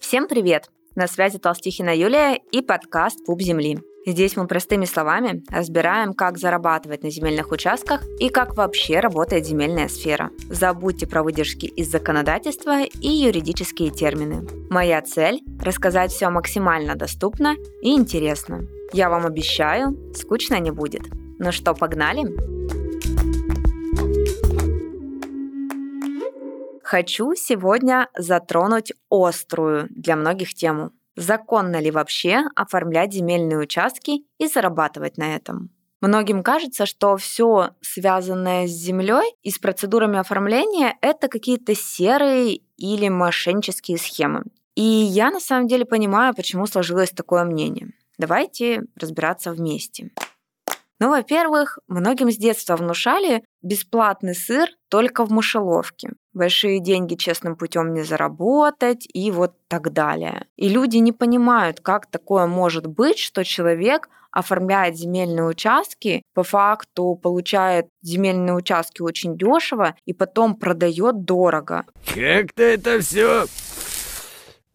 Всем привет! На связи Толстихина Юлия и подкаст «Пуп земли». Здесь мы простыми словами разбираем, как зарабатывать на земельных участках и как вообще работает земельная сфера. Забудьте про выдержки из законодательства и юридические термины. Моя цель – рассказать все максимально доступно и интересно. Я вам обещаю, скучно не будет. Ну что, погнали? Хочу сегодня затронуть острую для многих тему. Законно ли вообще оформлять земельные участки и зарабатывать на этом? Многим кажется, что все связанное с землей и с процедурами оформления это какие-то серые или мошеннические схемы. И я на самом деле понимаю, почему сложилось такое мнение. Давайте разбираться вместе. Ну, во-первых, многим с детства внушали бесплатный сыр только в мышеловке. Большие деньги честным путем не заработать и вот так далее. И люди не понимают, как такое может быть, что человек оформляет земельные участки, по факту получает земельные участки очень дешево и потом продает дорого. Как-то это все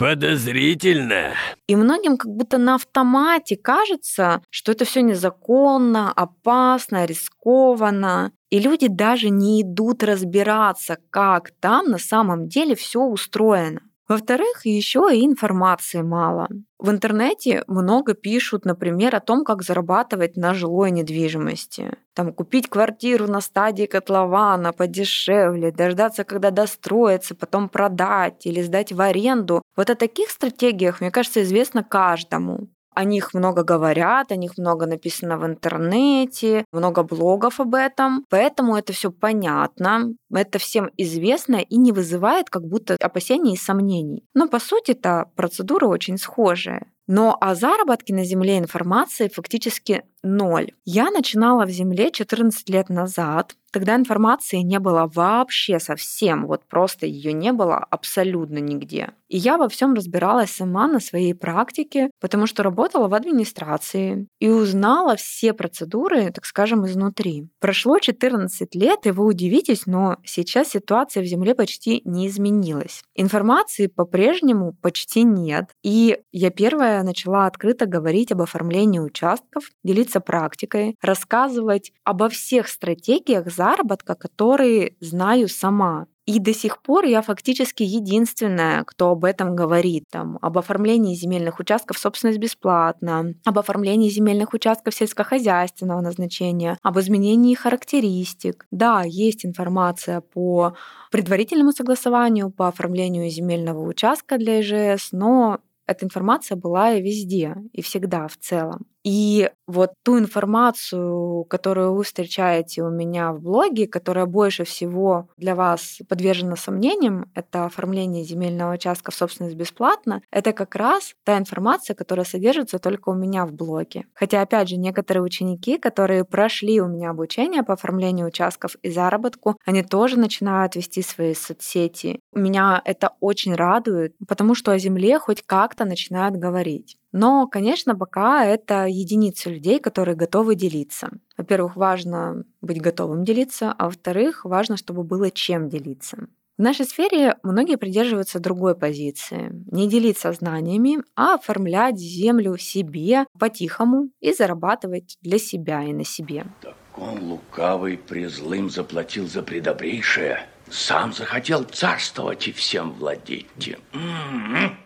Подозрительно. И многим как будто на автомате кажется, что это все незаконно, опасно, рискованно. И люди даже не идут разбираться, как там на самом деле все устроено. Во-вторых, еще и информации мало. В интернете много пишут, например, о том, как зарабатывать на жилой недвижимости. Там купить квартиру на стадии котлована подешевле, дождаться, когда достроится, потом продать или сдать в аренду. Вот о таких стратегиях, мне кажется, известно каждому. О них много говорят, о них много написано в интернете, много блогов об этом. Поэтому это все понятно, это всем известно и не вызывает как будто опасений и сомнений. Но по сути это процедура очень схожая. Но о заработке на Земле информации фактически ноль. Я начинала в Земле 14 лет назад. Тогда информации не было вообще совсем, вот просто ее не было абсолютно нигде. И я во всем разбиралась сама на своей практике, потому что работала в администрации и узнала все процедуры, так скажем, изнутри. Прошло 14 лет, и вы удивитесь, но сейчас ситуация в Земле почти не изменилась. Информации по-прежнему почти нет. И я первая начала открыто говорить об оформлении участков, делиться практикой, рассказывать обо всех стратегиях заработка, которые знаю сама. И до сих пор я фактически единственная, кто об этом говорит. Там, об оформлении земельных участков собственность бесплатно, об оформлении земельных участков сельскохозяйственного назначения, об изменении характеристик. Да, есть информация по предварительному согласованию, по оформлению земельного участка для ИЖС, но эта информация была и везде, и всегда в целом. И вот ту информацию, которую вы встречаете у меня в блоге, которая больше всего для вас подвержена сомнениям, это оформление земельного участка в собственность бесплатно, это как раз та информация, которая содержится только у меня в блоге. Хотя, опять же, некоторые ученики, которые прошли у меня обучение по оформлению участков и заработку, они тоже начинают вести свои соцсети. Меня это очень радует, потому что о земле хоть как-то начинают говорить. Но, конечно, пока это единицы людей, которые готовы делиться. Во-первых, важно быть готовым делиться, а во-вторых, важно, чтобы было чем делиться. В нашей сфере многие придерживаются другой позиции. Не делиться знаниями, а оформлять землю себе по-тихому и зарабатывать для себя и на себе. Так он лукавый презлым заплатил за предобрейшее. Сам захотел царствовать и всем владеть.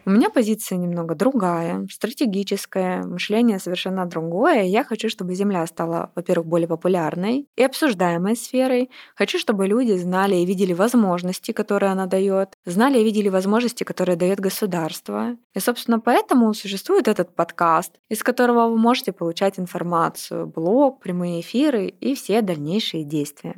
У меня позиция немного другая, стратегическая, мышление совершенно другое. Я хочу, чтобы Земля стала, во-первых, более популярной и обсуждаемой сферой. Хочу, чтобы люди знали и видели возможности, которые она дает, знали и видели возможности, которые дает государство. И, собственно, поэтому существует этот подкаст, из которого вы можете получать информацию, блог, прямые эфиры и все дальнейшие действия.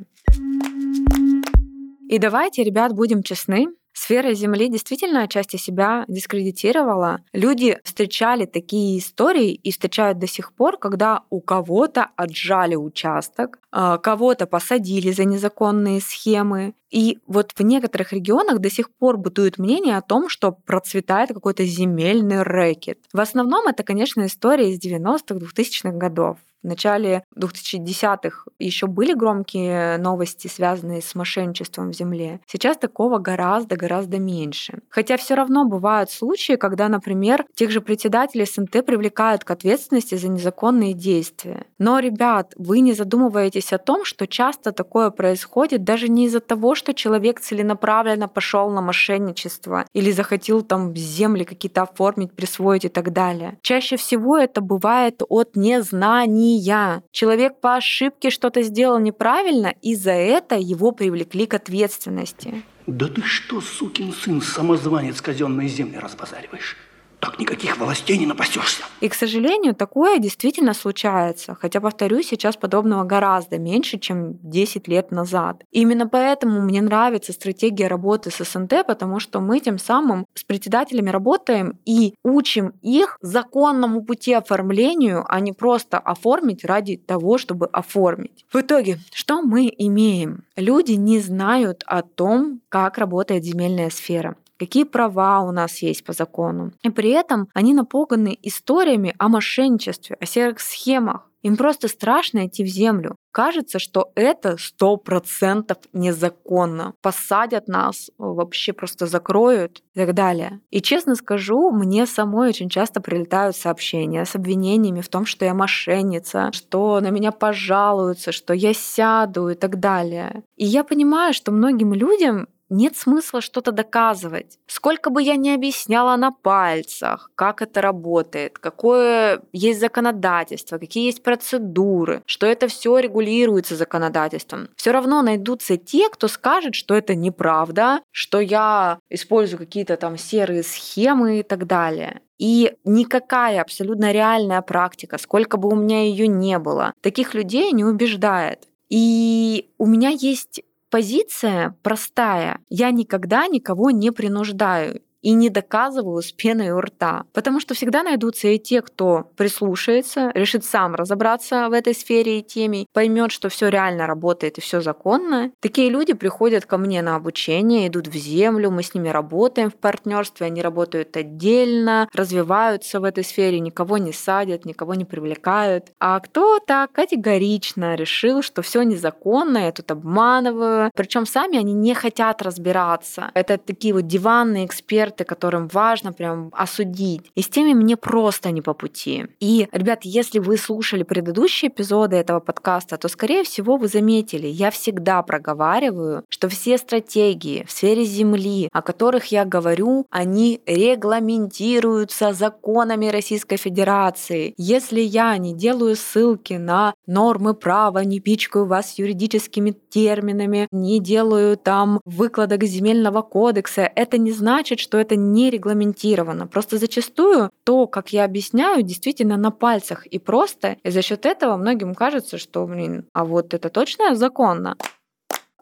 И давайте, ребят, будем честны, Сфера Земли действительно отчасти себя дискредитировала. Люди встречали такие истории и встречают до сих пор, когда у кого-то отжали участок, а, кого-то посадили за незаконные схемы. И вот в некоторых регионах до сих пор бытует мнение о том, что процветает какой-то земельный рэкет. В основном это, конечно, история из 90-х, 2000-х годов. В начале 2010-х еще были громкие новости, связанные с мошенничеством в земле. Сейчас такого гораздо-гораздо меньше. Хотя все равно бывают случаи, когда, например, тех же председателей СНТ привлекают к ответственности за незаконные действия. Но, ребят, вы не задумываетесь о том, что часто такое происходит даже не из-за того, что человек целенаправленно пошел на мошенничество или захотел там земли какие-то оформить, присвоить и так далее. Чаще всего это бывает от незнания я. Человек по ошибке что-то сделал неправильно, и за это его привлекли к ответственности. Да ты что, сукин сын, самозванец казенные земли разбазариваешь? Так никаких властей не напасешься. И, к сожалению, такое действительно случается. Хотя, повторюсь, сейчас подобного гораздо меньше, чем 10 лет назад. И именно поэтому мне нравится стратегия работы с СНТ, потому что мы тем самым с председателями работаем и учим их законному пути оформлению, а не просто оформить ради того, чтобы оформить. В итоге, что мы имеем? Люди не знают о том, как работает земельная сфера какие права у нас есть по закону. И при этом они напуганы историями о мошенничестве, о серых схемах. Им просто страшно идти в землю. Кажется, что это сто процентов незаконно. Посадят нас, вообще просто закроют и так далее. И честно скажу, мне самой очень часто прилетают сообщения с обвинениями в том, что я мошенница, что на меня пожалуются, что я сяду и так далее. И я понимаю, что многим людям нет смысла что-то доказывать. Сколько бы я ни объясняла на пальцах, как это работает, какое есть законодательство, какие есть процедуры, что это все регулируется законодательством, все равно найдутся те, кто скажет, что это неправда, что я использую какие-то там серые схемы и так далее. И никакая абсолютно реальная практика, сколько бы у меня ее не было, таких людей не убеждает. И у меня есть позиция простая. Я никогда никого не принуждаю и не доказываю с пеной у рта. Потому что всегда найдутся и те, кто прислушается, решит сам разобраться в этой сфере и теме, поймет, что все реально работает и все законно. Такие люди приходят ко мне на обучение, идут в землю, мы с ними работаем в партнерстве, они работают отдельно, развиваются в этой сфере, никого не садят, никого не привлекают. А кто-то категорично решил, что все незаконно, я тут обманываю. Причем сами они не хотят разбираться. Это такие вот диванные эксперты, эксперты, которым важно прям осудить. И с теми мне просто не по пути. И, ребят, если вы слушали предыдущие эпизоды этого подкаста, то, скорее всего, вы заметили, я всегда проговариваю, что все стратегии в сфере Земли, о которых я говорю, они регламентируются законами Российской Федерации. Если я не делаю ссылки на нормы права, не пичкаю вас юридическими терминами, не делаю там выкладок земельного кодекса, это не значит, что это не регламентировано. Просто зачастую то, как я объясняю, действительно на пальцах и просто. И за счет этого многим кажется, что, блин, а вот это точно законно.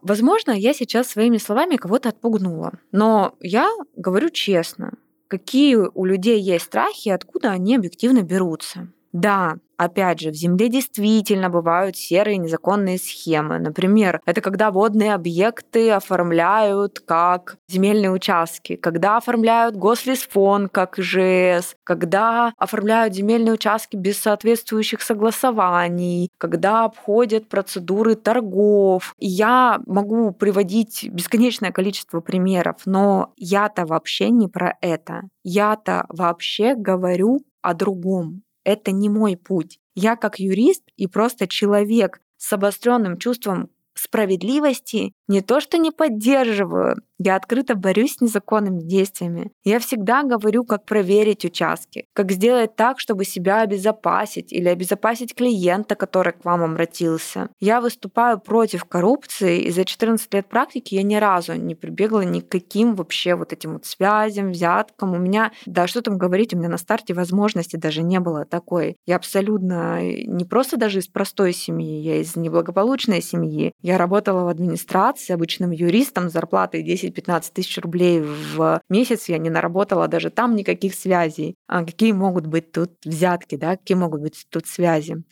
Возможно, я сейчас своими словами кого-то отпугнула. Но я говорю честно, какие у людей есть страхи откуда они объективно берутся. Да, Опять же, в земле действительно бывают серые незаконные схемы. Например, это когда водные объекты оформляют как земельные участки, когда оформляют гослесфон как ИЖС, когда оформляют земельные участки без соответствующих согласований, когда обходят процедуры торгов. Я могу приводить бесконечное количество примеров, но я-то вообще не про это. Я-то вообще говорю о другом это не мой путь. Я как юрист и просто человек с обостренным чувством справедливости не то что не поддерживаю, я открыто борюсь с незаконными действиями. Я всегда говорю, как проверить участки, как сделать так, чтобы себя обезопасить или обезопасить клиента, который к вам обратился. Я выступаю против коррупции, и за 14 лет практики я ни разу не прибегла ни к каким вообще вот этим вот связям, взяткам. У меня, да что там говорить, у меня на старте возможности даже не было такой. Я абсолютно не просто даже из простой семьи, я из неблагополучной семьи. Я работала в администрации обычным юристом с зарплатой 10 10-15 тысяч рублей в месяц, я не наработала даже там никаких связей. А какие могут быть тут взятки, да, какие могут быть тут связи?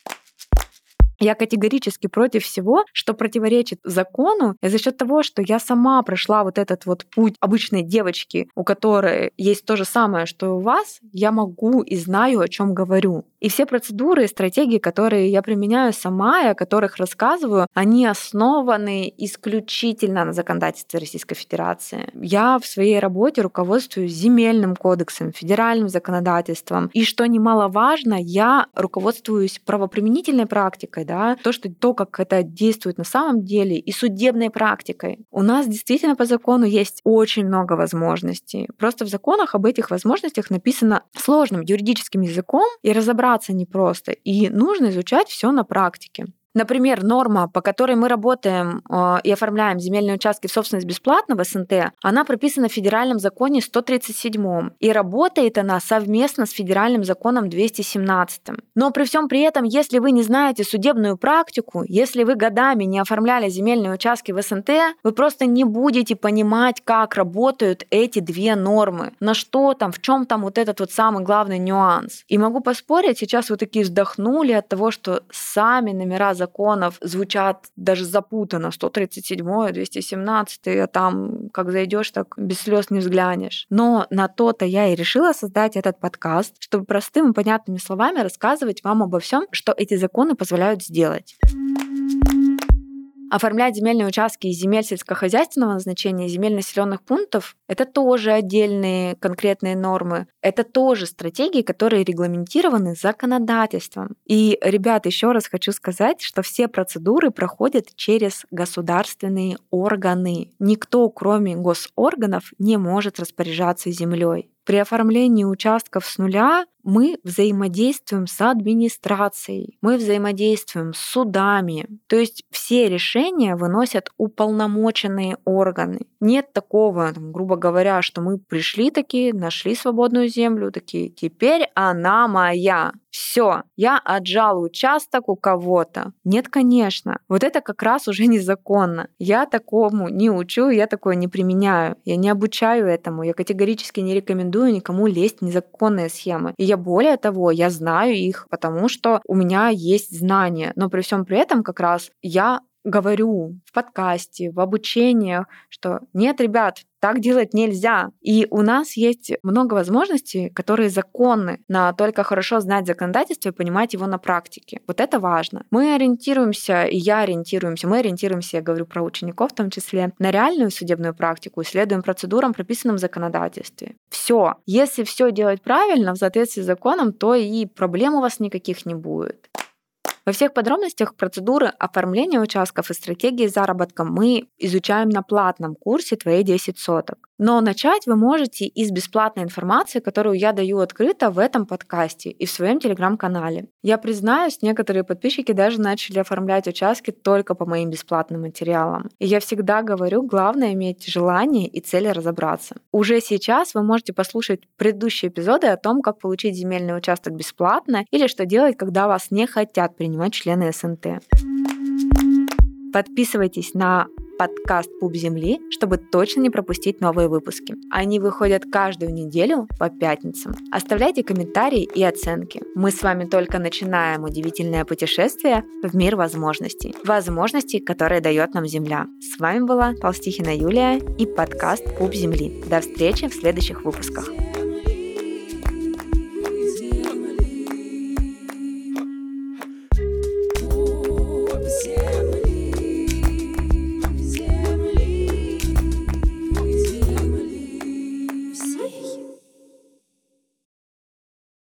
Я категорически против всего, что противоречит закону, и за счет того, что я сама прошла вот этот вот путь обычной девочки, у которой есть то же самое, что и у вас, я могу и знаю, о чем говорю. И все процедуры и стратегии, которые я применяю сама и о которых рассказываю, они основаны исключительно на законодательстве Российской Федерации. Я в своей работе руководствуюсь земельным кодексом, федеральным законодательством. И что немаловажно, я руководствуюсь правоприменительной практикой, да, то, что то, как это действует на самом деле, и судебной практикой. У нас действительно по закону есть очень много возможностей. Просто в законах об этих возможностях написано сложным юридическим языком, и разобраться разбираться непросто, и нужно изучать все на практике. Например, норма, по которой мы работаем э, и оформляем земельные участки в собственность бесплатно в СНТ, она прописана в федеральном законе 137 и работает она совместно с федеральным законом 217. Но при всем при этом, если вы не знаете судебную практику, если вы годами не оформляли земельные участки в СНТ, вы просто не будете понимать, как работают эти две нормы, на что там, в чем там вот этот вот самый главный нюанс. И могу поспорить, сейчас вы такие вздохнули от того, что сами номера законов звучат даже запутанно. 137, 217, а там, как зайдешь, так без слез не взглянешь. Но на то-то я и решила создать этот подкаст, чтобы простым и понятными словами рассказывать вам обо всем, что эти законы позволяют сделать. Оформлять земельные участки из земель сельскохозяйственного назначения, земель населенных пунктов — это тоже отдельные конкретные нормы. Это тоже стратегии, которые регламентированы законодательством. И, ребят, еще раз хочу сказать, что все процедуры проходят через государственные органы. Никто, кроме госорганов, не может распоряжаться землей. При оформлении участков с нуля мы взаимодействуем с администрацией, мы взаимодействуем с судами. То есть все решения выносят уполномоченные органы. Нет такого, там, грубо говоря, что мы пришли такие, нашли свободную землю, такие, теперь она моя. Все, я отжал участок у кого-то. Нет, конечно. Вот это как раз уже незаконно. Я такому не учу, я такое не применяю. Я не обучаю этому. Я категорически не рекомендую никому лезть в незаконные схемы. И я более того, я знаю их, потому что у меня есть знания. Но при всем при этом как раз я говорю в подкасте, в обучениях, что нет, ребят, так делать нельзя. И у нас есть много возможностей, которые законны, на только хорошо знать законодательство и понимать его на практике. Вот это важно. Мы ориентируемся, и я ориентируемся, мы ориентируемся, я говорю про учеников в том числе, на реальную судебную практику, исследуем процедурам, прописанным в законодательстве. Все. Если все делать правильно, в соответствии с законом, то и проблем у вас никаких не будет. Во всех подробностях процедуры оформления участков и стратегии заработка мы изучаем на платном курсе «Твои 10 соток». Но начать вы можете из бесплатной информации, которую я даю открыто в этом подкасте и в своем телеграм-канале. Я признаюсь, некоторые подписчики даже начали оформлять участки только по моим бесплатным материалам. И я всегда говорю, главное иметь желание и цели разобраться. Уже сейчас вы можете послушать предыдущие эпизоды о том, как получить земельный участок бесплатно или что делать, когда вас не хотят принимать члены СНТ. Подписывайтесь на подкаст «Пуп Земли», чтобы точно не пропустить новые выпуски. Они выходят каждую неделю по пятницам. Оставляйте комментарии и оценки. Мы с вами только начинаем удивительное путешествие в мир возможностей. Возможностей, которые дает нам Земля. С вами была Толстихина Юлия и подкаст «Пуп Земли». До встречи в следующих выпусках.